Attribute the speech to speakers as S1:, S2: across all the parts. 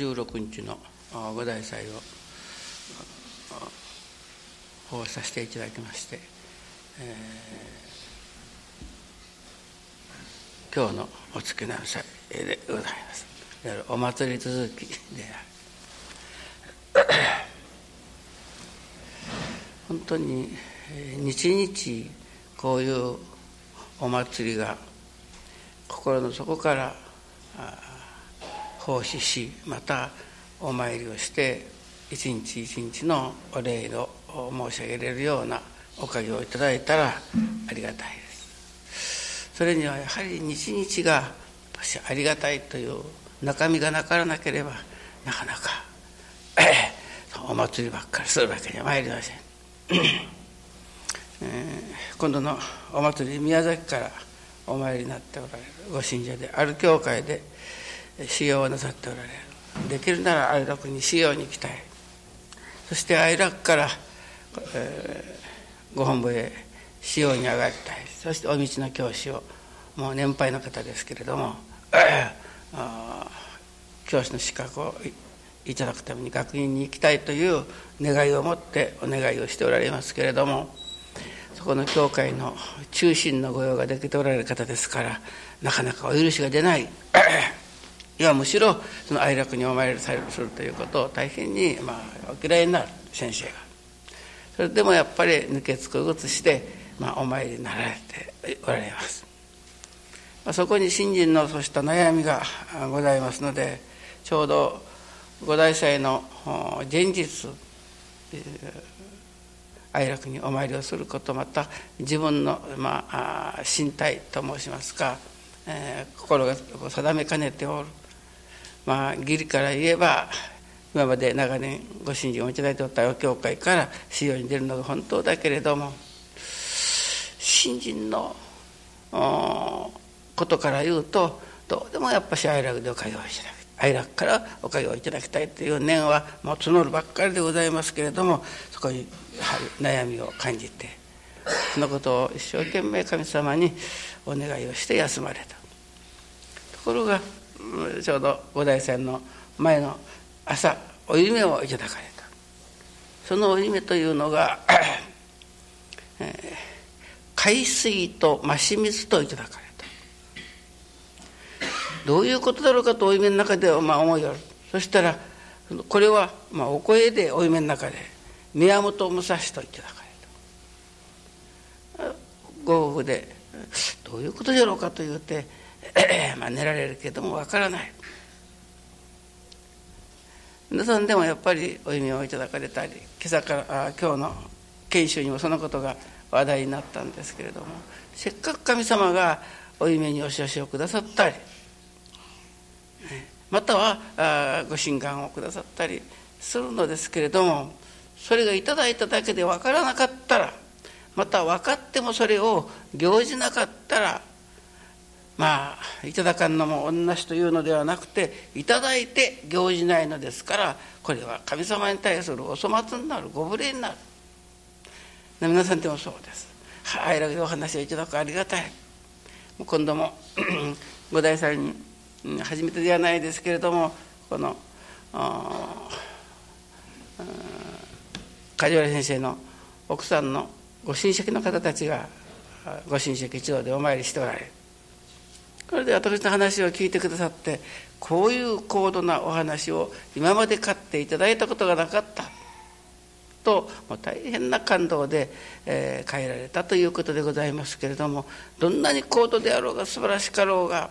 S1: 16日の五大祭を奉させていただきまして、えー、今日のお月南祭でございます。お祭り続きである。本当に日々こういうお祭りが心の底から奉仕しまたお参りをして一日一日のお礼を申し上げれるようなおかげをいただいたらありがたいです。それにはやはり日々がありがたいという中身がなからなければなかなかお祭りばっかりするわけには参りません、えー、今度のお祭り宮崎からお参りになっておられるご信者である教会で修行をなさっておられ。るできるなら愛楽に修行に行きたい。そして愛楽から、えー、ご本部へ修行に上がりたい。そしてお道の教師をもう年配の方ですけれども 教師の資格をいただくために学院に行きたいという願いを持ってお願いをしておられますけれどもそこの教会の中心の御用ができておられる方ですからなかなかお許しが出ない。いやむしろその愛楽にお参りされるするということを大変に、まあ、お嫌いになる先生が。それでもやっぱり抜けつくぐつして、まあ、お参りになられておられます、まあ、そこに信心のそうした悩みがございますのでちょうど五大祭の前日愛楽にお参りをすることまた自分の、まあ、身体と申しますか、えー、心が定めかねておるまあ義理から言えば今まで長年ご信心をいただいておった教会から使用に出るのが本当だけれども信心のことから言うとどうでもやっぱし愛楽でおかげをいただく愛楽からおかげをいただきたいという念はもう募るばっかりでございますけれどもそこに悩みを感じてそのことを一生懸命神様にお願いをして休まれた。ところがちょうど五代線の前の朝お夢をいただかれた。そのお夢というのが、えー、海水と増し水といただかれた。どういうことだろうかとお夢の中でまあ思いがある。そしたらこれはまあお声でお夢の中で宮本武蔵といただかれた。ご夫婦でどういうことじゃろうかと言うて まあ寝られるけどもわからない。皆さんでもやっぱりお弓をいただかれたり今朝からあ今日の研修にもそのことが話題になったんですけれどもせっかく神様がお夢にお知らせをくださったりまたはあご神願をくださったりするのですけれどもそれがいただいただけで分からなかったらまた分かってもそれを行じなかったらまあいただかんのも同じというのではなくていただいて行じないのですからこれは神様に対するお粗末になるご無礼になる。皆さんでもそうです。はい楽でお話をいただくありがたい。今度も五代さんに初めてではないですけれどもこの梶原先生の奥さんのご親戚の方たちがご親戚一同でお参りしておられる。それで私の話を聞いてくださってこういう高度なお話を今まで買っていただいたことがなかった。ともう大変な感動で、えー、変えられたということでございますけれどもどんなに高度であろうが素晴らしかろうが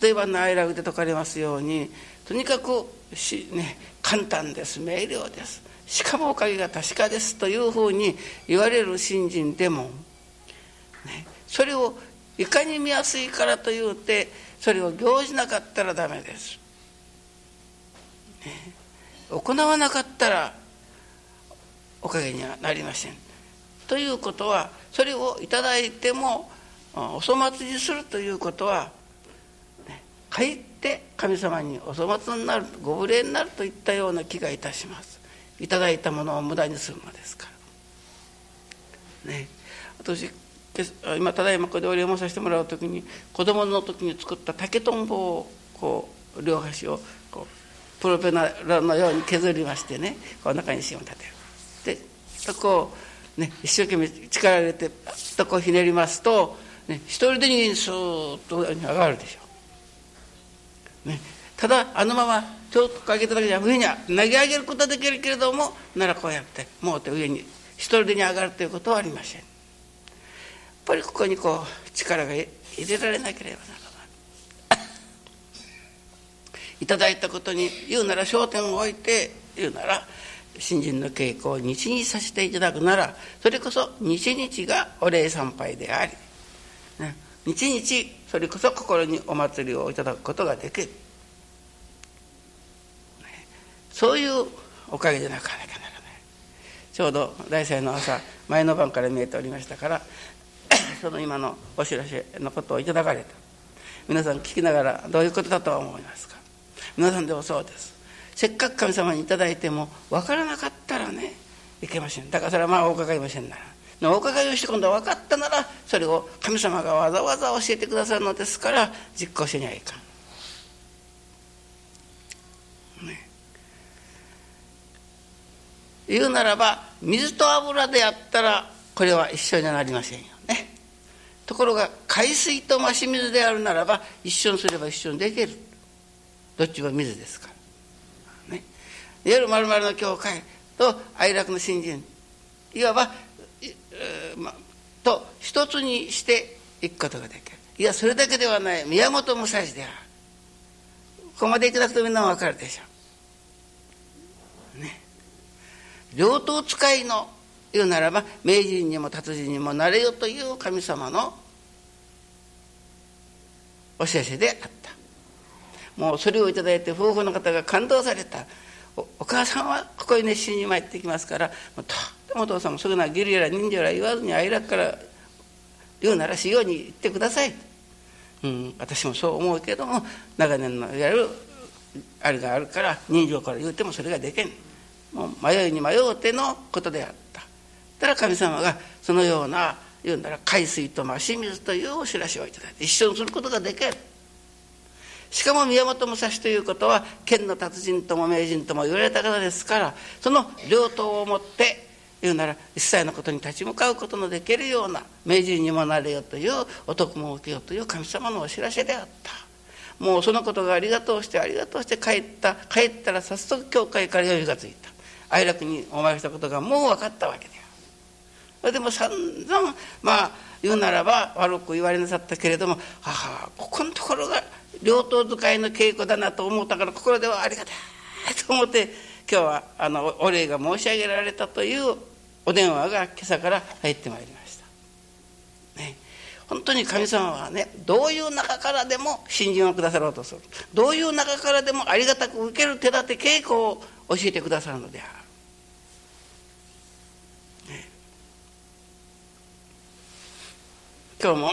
S1: 例えば「ナイラグ」で説かれますようにとにかくし、ね、簡単です。明瞭です。しかもおかげが確かです。というふうに言われる信心でも、ね、それをいかに見やすいからというてそれを行じなかったらダメです、ね、行わなかったらおかげにはなりません。ということはそれを頂いてもお粗末にするということは、ね、かえって神様にお粗末になるご無礼になるといったような気がいたします。頂いたものを無駄にするのですから。ね。私今ただいまここでお礼をさせてもらう時に子供の時に作った竹とんぼをこう両端をこうプロペラのように削りましてねこの中に芯を立てる。でそこを、ね、一生懸命力入れてパッとこうひねりますと、ね、一人で人間スーッと上がるでしょ。う、ね、ただあのままちょっとかけただけじゃ上に投げ上げることはできるけれどもならこうやってもうて上に一人でに上がるということはありません。ぱりここにこう力が入れられなければならない。いただいたことに言うなら焦点を置いて言うなら新人の稽古を日にさせていただくならそれこそ日々がお礼参拝であり、ね、日々それこそ心にお祭りをいただくことができる。そういうおかげでなかなかならない。ちょうど大祭の朝前の晩から見えておりましたからその今のお知らせのことをいただかれた。皆さん聞きながらどういうことだと思いますか？皆さんでもそうです。せっかく神様に頂いても分からなかったらねいけません。だからそれはまあお伺いませんなら。お伺いをして今度は分かったならそれを神様がわざわざ教えてくださるのですから実行しにはいかん。ね。言うならば水と油であったらこれは一緒にはなりませんよ。ところが海水と増し水であるならば一緒にすれば一緒にできる。どっちも水ですか。らね。いわゆる丸々の教会と愛楽の新人いわば、えーま、と一つにしていくことができる。いやそれだけではない。宮本武蔵である。ここまでいただくとみんな分かるでしょう。ね。両党使いの言うならば名人にも達人にもなれよという神様のお知らせであった。もうそれを頂いて夫婦の方が感動された。お母さんはここに熱心に参ってきますからもうとってもお父さんもそれな義理やら人情やら言わずに愛楽から言うならしように言ってください、うん、私もそう思うけども長年のいわゆるあれがあるから人情から言うてもそれができん。もう迷いに迷うてのことであった。たら神様がそのような言うなら海水と増し水というお知らせをいただいて一緒にすることができる。しかも宮本武蔵ということは剣の達人とも名人とも言われた方ですからその両党をもって言うなら一切のことに立ち向かうことのできるような名人にもなれよというお徳も受けよという神様のお知らせであった。もうそのことがありがとうしてありがとうして帰った帰ったら早速教会から余裕がついた。哀楽にお参りしたことがもう分かったわけだよそれでも散々まあ言うならば悪く言われなさったけれども母はここのところが両党使いの稽古だなと思ったから心ではありがたいと思って今日はあのお礼が申し上げられたというお電話が今朝から入ってまいりました。ね本当に神様はねどういう中からでも信心をくださろうとするどういう中からでもありがたく受ける手立て稽古を教えてくださるのである。今日も、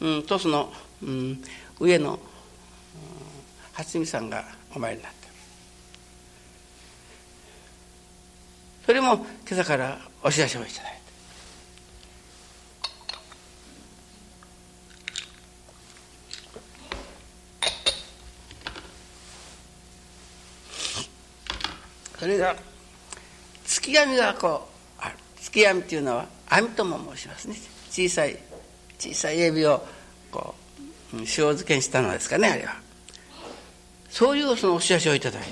S1: うん、鳥栖の、うん、上の、うん、初見さんがお参りになったそれも今朝からお知らせをいただいて。それが月闇がこうある月闇っていうのは網とも申しますね。小さい小さい指をこう塩漬けにしたのですかねあれは。そういうそのお知らせをいただいた。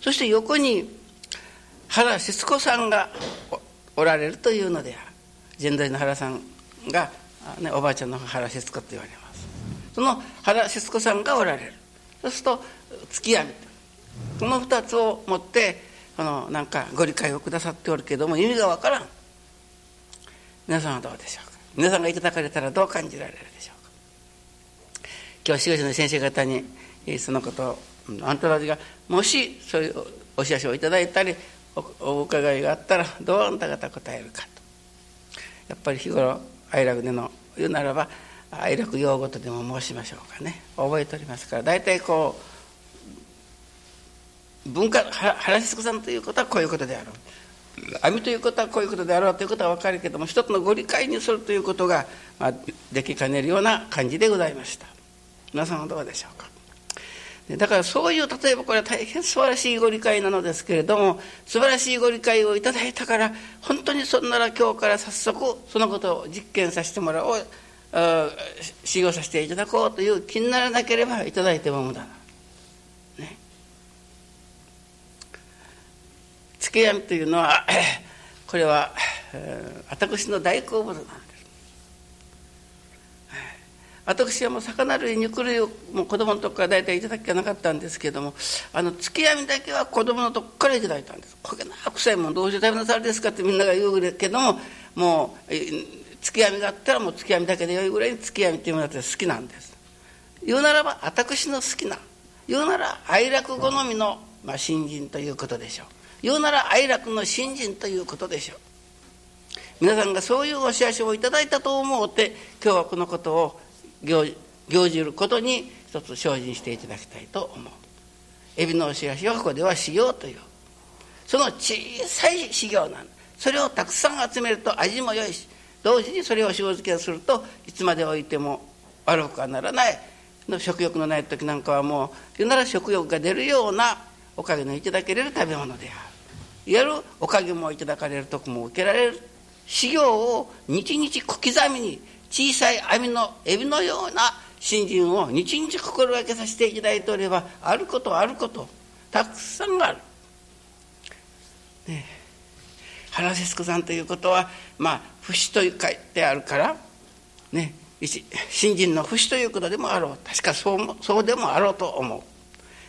S1: そして横に原節子さんがおられるというので現代の原さんが、ね、おばあちゃんの原節子と言われます。その原節子さんがおられる。そうすると月闇この2つを持ってこのなんかご理解をくださっておるけども意味がわからん。皆さんはどうでしょうか？皆さんがいただかれたらどう感じられるでしょうか。今日志願者の先生方にそのことをあんたたちがもしそういうお知らせをいただいたりお伺いがあったらどうあんた方答えるかと。やっぱり日頃愛楽での言うならば愛楽用語とでも申しましょうかね。覚えておりますから。大体こう文化原志子さんということはこういうことである網ということはこういうことであろうということは分かるけども一つのご理解にするということが、まあ、できかねるような感じでございました皆さんはどうでしょうか？だからそういう例えばこれは大変素晴らしいご理解なのですけれども素晴らしいご理解をいただいたから本当にそんなら今日から早速そのことを実験させてもらおう修行させていただこうという気にならなければいただいても無駄な。月闇というのは これは私の大好物なんです。私はもう魚類肉類をもう子供のとこから大体いただきがなかったんですけどもあの月闇だけは子供のとこからいただいたんです。焦げな臭いもんどうして食べなさるですかってみんなが言うけどももう月闇があったらもう月闇だけでよいぐらいに月闇っていうものだって好きなんです。言うならば私の好きな言うなら愛楽好みの、まあ、新人ということでしょう。言うなら愛楽の新人ということでしょう。皆さんがそういうお知らせをいただいたと思うて今日はこのことを行じることに一つ精進していただきたいと思う。エビのお知らせはここでは修行という。その小さい修行なんそれをたくさん集めると味も良いし同時にそれを塩漬けするといつまで置いても悪くはならない。の食欲のない時なんかはもう言うなら食欲が出るようなおかげのいただけれる食べ物である。いわゆる。おかげもいただかれる時も受けられる。修行を日々小刻みに小さい網のエビのような新人を日々心がけさせていただいておればあることあること。たくさんある。ね原節子さんということはまあ節と書いてあるから。ね新人の節ということでもあろう。確かそうそうでもあろうと思う。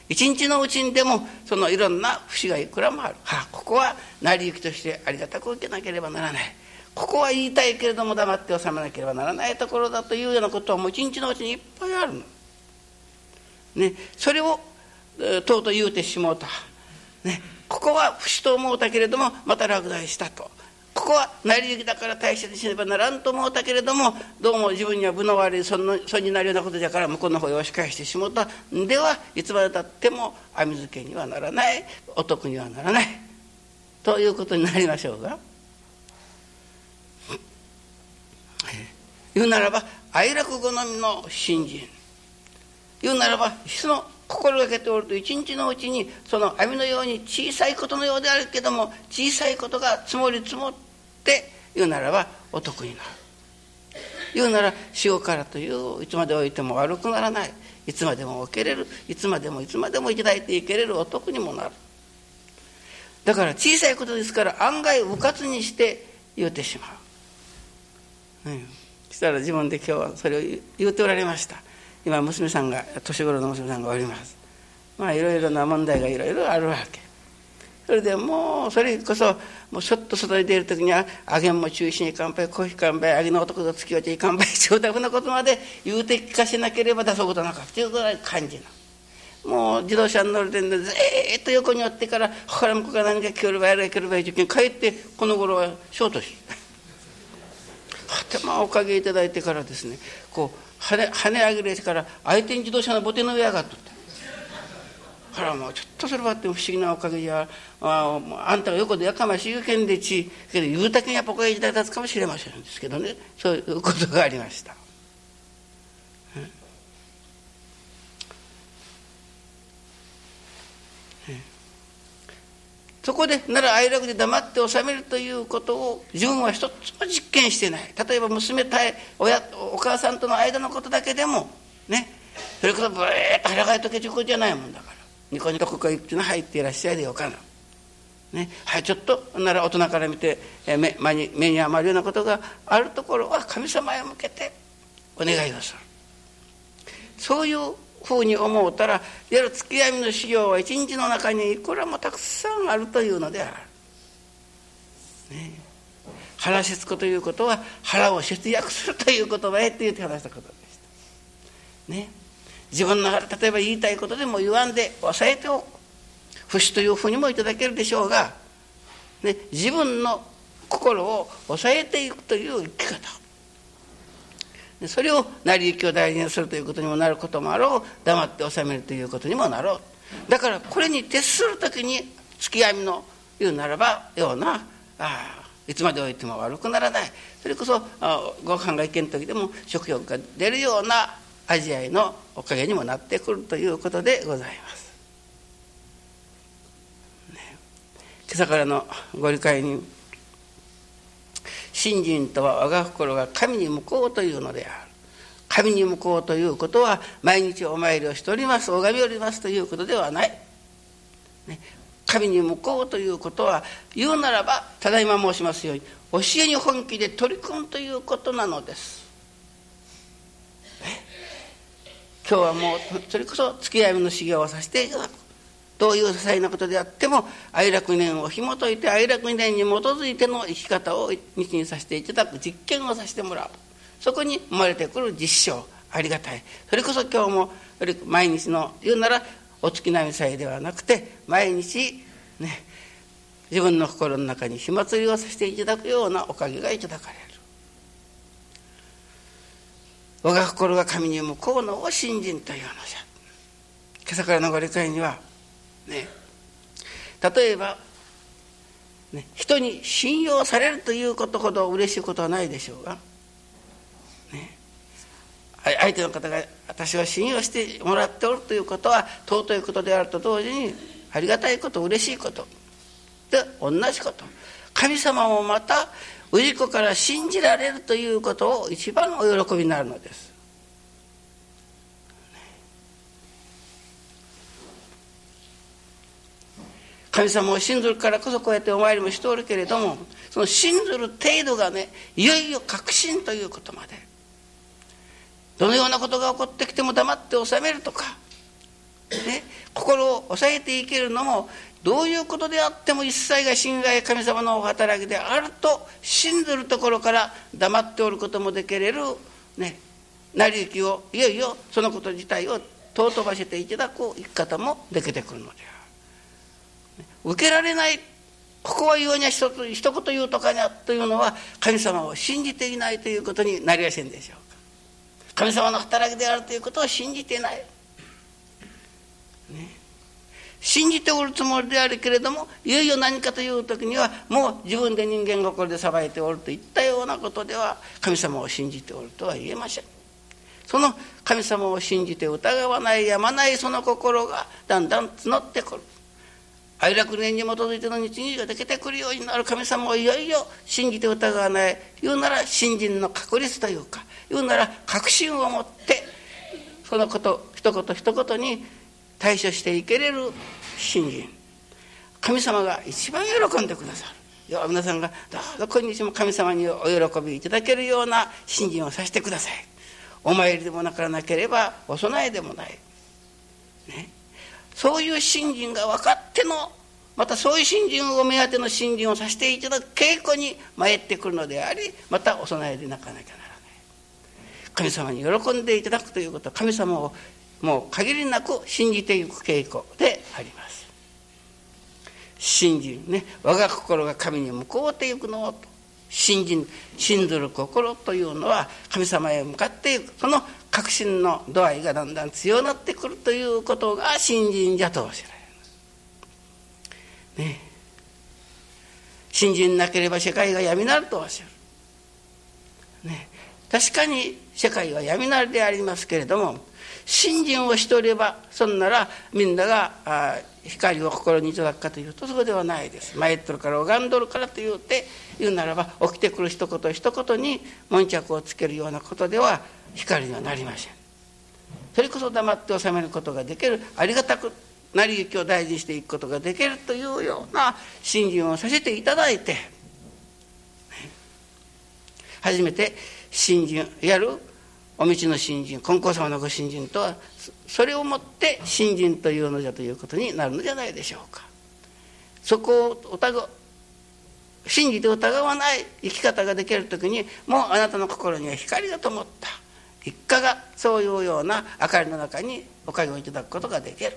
S1: 一日のうちにでもそのいろんな節がいくらもあるはあここは成り行きとしてありがたく受けなければならないここは言いたいけれども黙って収めなければならないところだというようなことはもう一日のうちにいっぱいあるの。ね、それをとうとう言うてしもうた。ね、ここは不死と思うたけれどもまた落第したと。ここは成り行きだから大切にしねばならんと思うたけれどもどうも自分には分の悪い損の損になるようなことじゃから向こうの方へ押し返してしもうた。ではいつまでたっても網付けにはならない。お得にはならない。ということになりましょうが。言うならば愛楽好みの信心言うならばその心がけておると一日のうちにその網のように小さいことのようであるけども小さいことが積もり積もってって言うならばお得になる。言うなら塩からといういつまで置いても悪くならない。いつまでも置けれる。いつまでもいつまでもいただいていけれる。お得にもなる。だから小さいことですから案外うかつにして言うてしまう、うん。したら自分で今日はそれを言うておられました。今娘さんが年頃の娘さんがおります。まあいろいろな問題がいろいろあるわけ。それでもうそれこそもうちょっと外に出る時には揚げんも中心に乾杯コーヒー乾杯揚げの男と付き合って乾杯長卓なことまで言うて聞かせなければ出そうことなかったというぐらい感じのもう自動車に乗る点でずっと横に寄ってから他の向こうから何か聞こえればやらければいい時に帰ってこの頃はショートし。頭をおかげいただいてからですねこう跳ね跳ね上げれてから相手に自動車のボテの上上がっとった。ほらもうちょっとそれはって不思議なおかげやああんたが横でやかましい言うけんでちけど言うたけんやっぱこれいただくかもしれませんですけどね。そういうことがありました。そこでなら愛楽で黙って収めるということを自分は一つも実験してない。例えば娘対親お母さんとの間のことだけでもね。それこそブーッと腹がいとけちゅうこじゃないもんだから。ニコニコここ行くの入っていらっしゃいでよかな。ね、はいちょっとなら大人から見て目目に目に余るようなことがあるところは神様へ向けてお願いをするそういうふうに思うたらいわゆる月闇の修行は一日の中にいくらもたくさんあるというのである。ね、腹しつこということは腹を節約するという言葉へって言って話したことでした。ね、自分の例えば言いたいことでも言わんで抑えておく節というふうにもいただけるでしょうが、ね、自分の心を抑えていくという生き方。それを成り行きを大事にするということにもなることもあろう。黙って収めるということにもなろう。だからこれに徹する時に月闇の言うならばようなあいつまでおいても悪くならない。それこそご飯がいけん時でも食欲が出るような味わいのおかげにもなってくるということでございます。ね、今朝からのご理解に信心とは我が心が神に向こうというのである。神に向こうということは毎日お参りをしております。拝みおりますということではない、ね、神に向こうということは言うならばただいま申しますように教えに本気で取り組むということなのです。今日はもうそれこそ月闇の修行をさせていただくどういう些細なことであっても愛楽念を紐解いて愛楽念に基づいての生き方を日にさせていただく実験をさせてもらう。そこに生まれてくる実証ありがたいそれこそ今日も毎日の言うならお月並みさえではなくて毎日ね自分の心の中に火祭りをさせていただくようなおかげがいただかれ。る我が心が神に向こうのを信心というのじゃ。今朝からのご理解にはね例えば、ね、人に信用されるということほど嬉しいことはないでしょうが、ね、相手の方が私は信用してもらっておるということは尊いことであると同時にありがたいこと嬉しいことで同じこと。神様もまた氏子から信じられるということを一番お喜びになるのです。神様を信ずるからこそこうやってお参りもしておるけれどもその信ずる程度がねいよいよ確信ということまでどのようなことが起こってきても黙って収めるとか、ね、心を抑えていけるのもどういうことであっても一切が信頼神様のお働きであると信ずるところから黙っておることもできれるね成り行きをいよいよそのこと自体を尊ばせていただく生き方もできてくるのである。受けられないここは言うには一つ一言言うとかにゃというのは神様を信じていないということになりやせんでしょうか。神様の働きであるということを信じていない、ね、信じておるつもりであるけれどもいよいよ何かという時にはもう自分で人間心で裁いておるといったようなことでは神様を信じておるとは言えません。その神様を信じて疑わないやまないその心がだんだん募ってくる。愛楽念に基づいての日義ができてくるようになる。神様をいよいよ信じて疑わない。言うなら信心の確率というか言うなら確信を持ってそのこと一言一言に対処していけれる信心。神様が一番喜んでくださる。皆さんがどうぞ今日も神様にお喜びいただけるような信心をさせてください。お参りでもなからなければお供えでもない、ね、そういう信心が分かってのまたそういう信心を目当ての信心をさせていただく稽古に参ってくるのでありまたお供えでなかなきゃならない。神様に喜んでいただくということ。は神様をもう限りなく信じていく傾向であります。信じるね。我が心が神に向こうていくのと。信じ信ずる心というのは神様へ向かっていく。その確信の度合いがだんだん強なってくるということが信心じゃとおしられます。ね。信心なければ世界が闇になるとおっしゃる。ね。確かに世界は闇なりでありますけれども信心をしておればそんならみんなが光を心にいただくかというとそうではないです。参っとるから拝んどるからと言うて言うならば起きてくる一言一言に悶着をつけるようなことでは光にはなりません。それこそ黙って収めることができるありがたく成り行きを大事にしていくことができるというような信心をさせていただいて初めて信心やるお道の信心金光様のご信心とはそれをもって信心というのじゃということになるのじゃないでしょうか。そこを疑う信じて疑わない生き方ができる時にもうあなたの心には光が灯った。一家がそういうような明かりの中におかげをいただくことができる、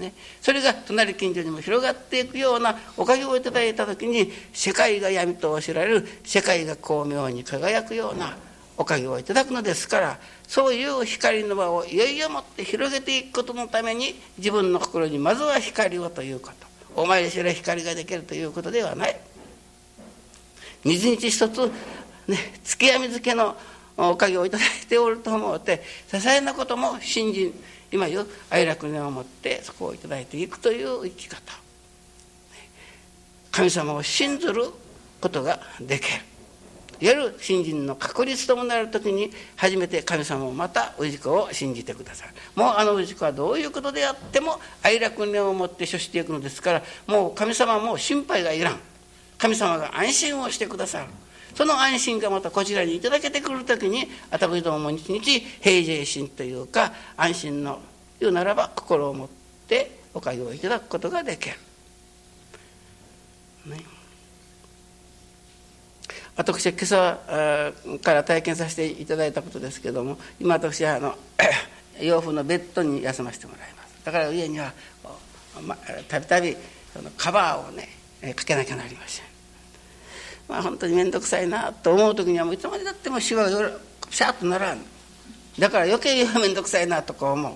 S1: ね、それが隣近所にも広がっていくようなおかげをいただいた時に世界が闇と知られる世界が巧妙に輝くようなおかげをいただくのですからそういう光の場をいよいよもって広げていくことのために自分の心にまずは光をということ。お前にすれ光ができるということではない。日々一つ、ね、月闇漬けのおかげをいただいておると思うて些細なことも信じ今言う愛楽念を持ってそこをいいていくという生き方。神様を信ずることができる。いわゆる信心の確率ともなる時に初めて神様をまた氏子を信じてくださる。もうあの氏子はどういうことであっても愛楽念を持って処していくのですからもう神様も心配がいらん。神様が安心をしてくださる。その安心がまたこちらにいただけてくる時に私どもも日々平静心というか安心の言うならば心を持っておかげをいただくことができる。ね。私は今朝から体験させていただいたことですけども今私はあの 洋風のベッドに休ませてもらいます。だから家にはたびたびカバーをねかけなきゃなりません。まあ本当に面倒くさいなと思う時にはもういつまでたってもしわがピシャッとならんだから余計面倒くさいなとか思う。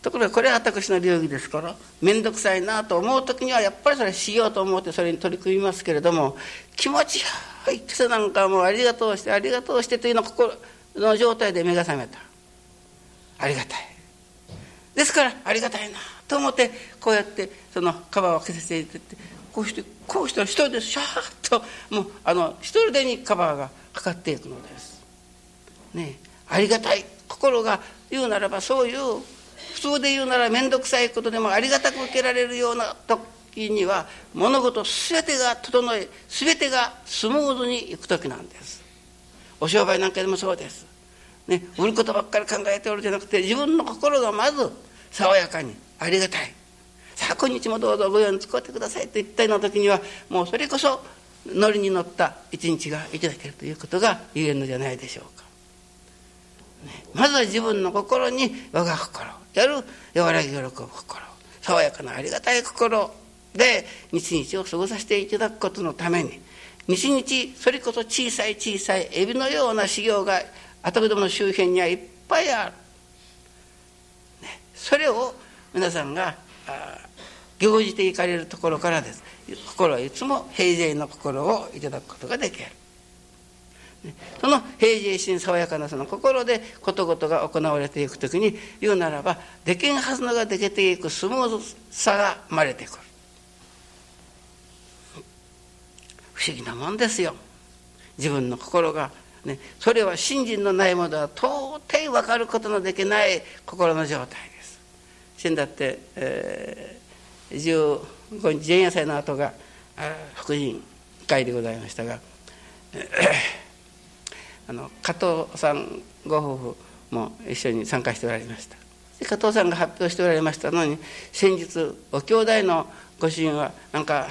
S1: ところがこれは私の流儀ですから面倒くさいなと思う時にはやっぱりそれしようと思ってそれに取り組みますけれども気持ちがいってなんかもうありがとうしてありがとうしてというの心の状態で目が覚めた。ありがたい。ですからありがたいなと思ってこうやってそのカバーを開けさせていってこうしてこうしたら一人でシャーッともうあの一人でにカバーがかかっていくのです。ねありがたい心が言うならばそういう普通で言うなら面倒くさいことでもありがたく受けられるような時には物事全てが整え全てがスムーズにいく時なんです。お商売なんかでもそうです、ね、売ることばっかり考えておるじゃなくて自分の心がまず爽やかにありがたい。さあ今日もどうぞご用に使ってくださいといったような時にはもうそれこそノリに乗った一日がいただけるということが言えるのじゃないでしょうか。まずは自分の心に我が心やる和らぎ喜ぶ心爽やかなありがたい心で日々を過ごさせていただくことのために日々それこそ小さい小さいエビのような修行が跡どもの周辺にはいっぱいある、ね、それを皆さんがあ行じていかれるところからです。心はいつも平静の心をいただくことができる。その平静心爽やかなその心でことごとが行われていく時に言うならばできんはずのができていくスムーズさが生まれてくる。不思議なもんですよ。自分の心がねそれは信心のないものは到底分かることのできない心の状態です。死んだって、えー、15日前夜祭の後が福神会でございましたが、あの加藤さんご夫婦も一緒に参加しておられました。加藤さんが発表しておられましたのに先日お兄弟のご主人はなんか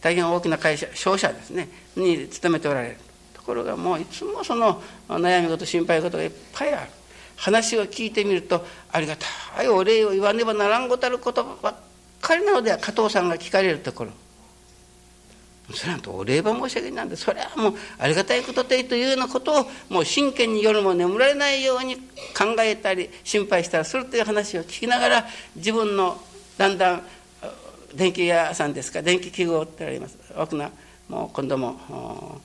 S1: 大変大きな会社商社ですねに勤めておられる。ところがもういつもその悩み事心配事がいっぱいある。話を聞いてみるとありがたい。お礼を言わねばならんごたることばっかりなのでは加藤さんが聞かれるところ。それなんとお礼ば申し訳なんでそれはもうありがたいことでというようなことをもう真剣に夜も眠られないように考えたり心配したりするという話を聞きながら自分のだんだん電気屋さんですか電気器具を売っております。大きなもう今度も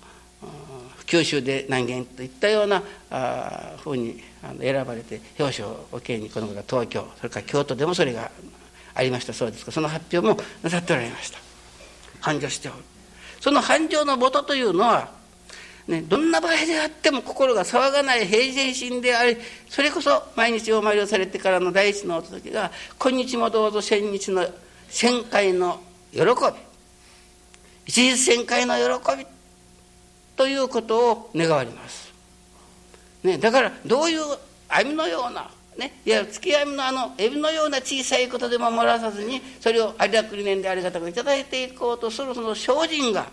S1: 九州で何件といったようなあふうにあの選ばれて表彰を受けにこの子が東京それから京都でもそれがありましたそうですかその発表もなさっておられました。繁盛しておる。その繁盛のもとというのは、ね、どんな場合であっても心が騒がない平静心でありそれこそ毎日お参りをされてからの第一のお届けが今日もどうぞ千日の千回の喜び。一日千回の喜び。ということを願われます。ね、だからどういう網のようなね、いや月闇のあのエビのような小さいことでも漏らさずにそれをありがくり念でありがたく頂いていこうとするその精進が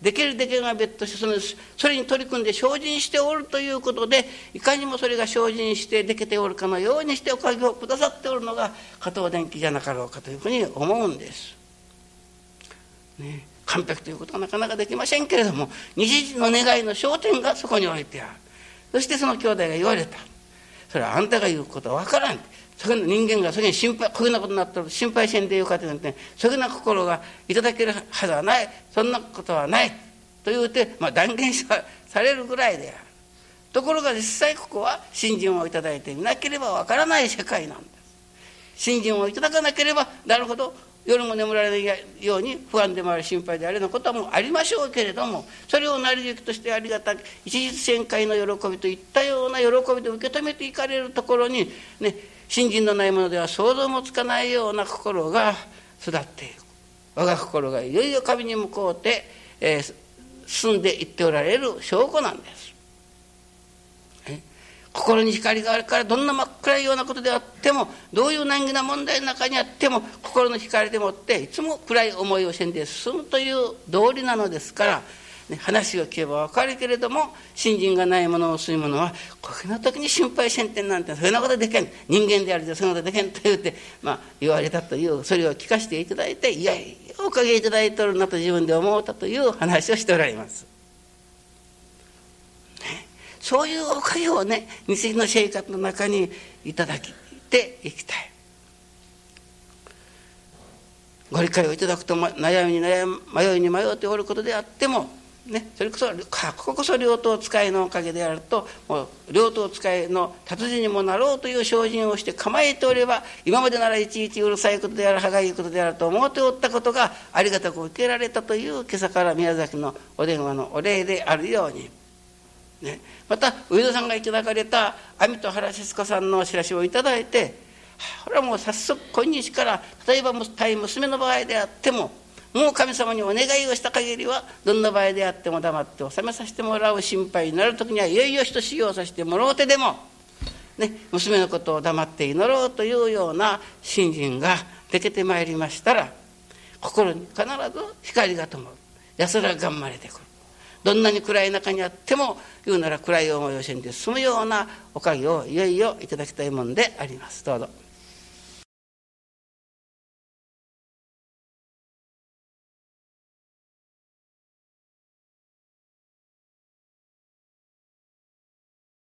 S1: できるできるが別としてそのそれに取り組んで精進しておるということでいかにもそれが精進してできておるかのようにしておかげをくださっておるのが加藤電気じゃなかろうかというふうに思うんです。ね、完璧ということはなかなかできませんけれども日時の願いの焦点がそこに置いてある。そしてその兄弟が言われた。それはあんたが言うことは分からん。そげな人間がそげに心配こういうなことになったら心配せんでよかってなんてそげな心がいただけるはずはない。そんなことはない。というて、まあ、断言されるぐらいである。ところが実際ここは信心をいただいてみなければわからない世界なんです信心をいただかなければなるほど夜も眠られないように不安でもあり心配であるようなこともありましょうけれどもそれを成り行きとしてありがたく一日旋回の喜びといったような喜びで受け止めていかれるところにね信心のないものでは想像もつかないような心が育っている我が心がいよいよ神に向こうて、えー、進んでいっておられる証拠なんです。心に光があるからどんな真っ暗いようなことであってもどういう難儀な問題の中にあっても心の光でもっていつも暗い思いをせんで進むという道理なのですから、ね、話を聞けば分かるけれども信心がないものを吸いものはこういう時に心配せんてんなんてそんなことできん人間であるでそんなことできんと言うて、まあ、言われたというそれを聞かせていただいていやいやおかげいただいておるなと自分で思うたという話をしておられます。そういうおかげをね日の生活の中にいただきていきたいご理解をいただくと悩みに悩み迷いに迷っておることであってもね、それこそこここそ両党使いのおかげであるともう両党使いの達人にもなろうという精進をして構えておれば今までならいちいちうるさいことである歯がゆいことであると思っておったことがありがたく受けられたという今朝から宮崎のお電話のお礼であるように。ね、また上田さんがいただかれた網と原節子さんのお知らしをいただいてこれはもう早速今日から例えば対娘の場合であってももう神様にお願いをした限りはどんな場合であっても黙って収めさせてもらう心配になる時にはいよいよ人修行させてもらうてでも、ね、娘のことを黙って祈ろうというような信心ができてまいりましたら心に必ず光が灯る。安ら頑張れてくる。どんなに暗い中にあっても言うなら暗い思いをしんで済むようなおかげをいよいよいただきたいもんでありますどうぞ。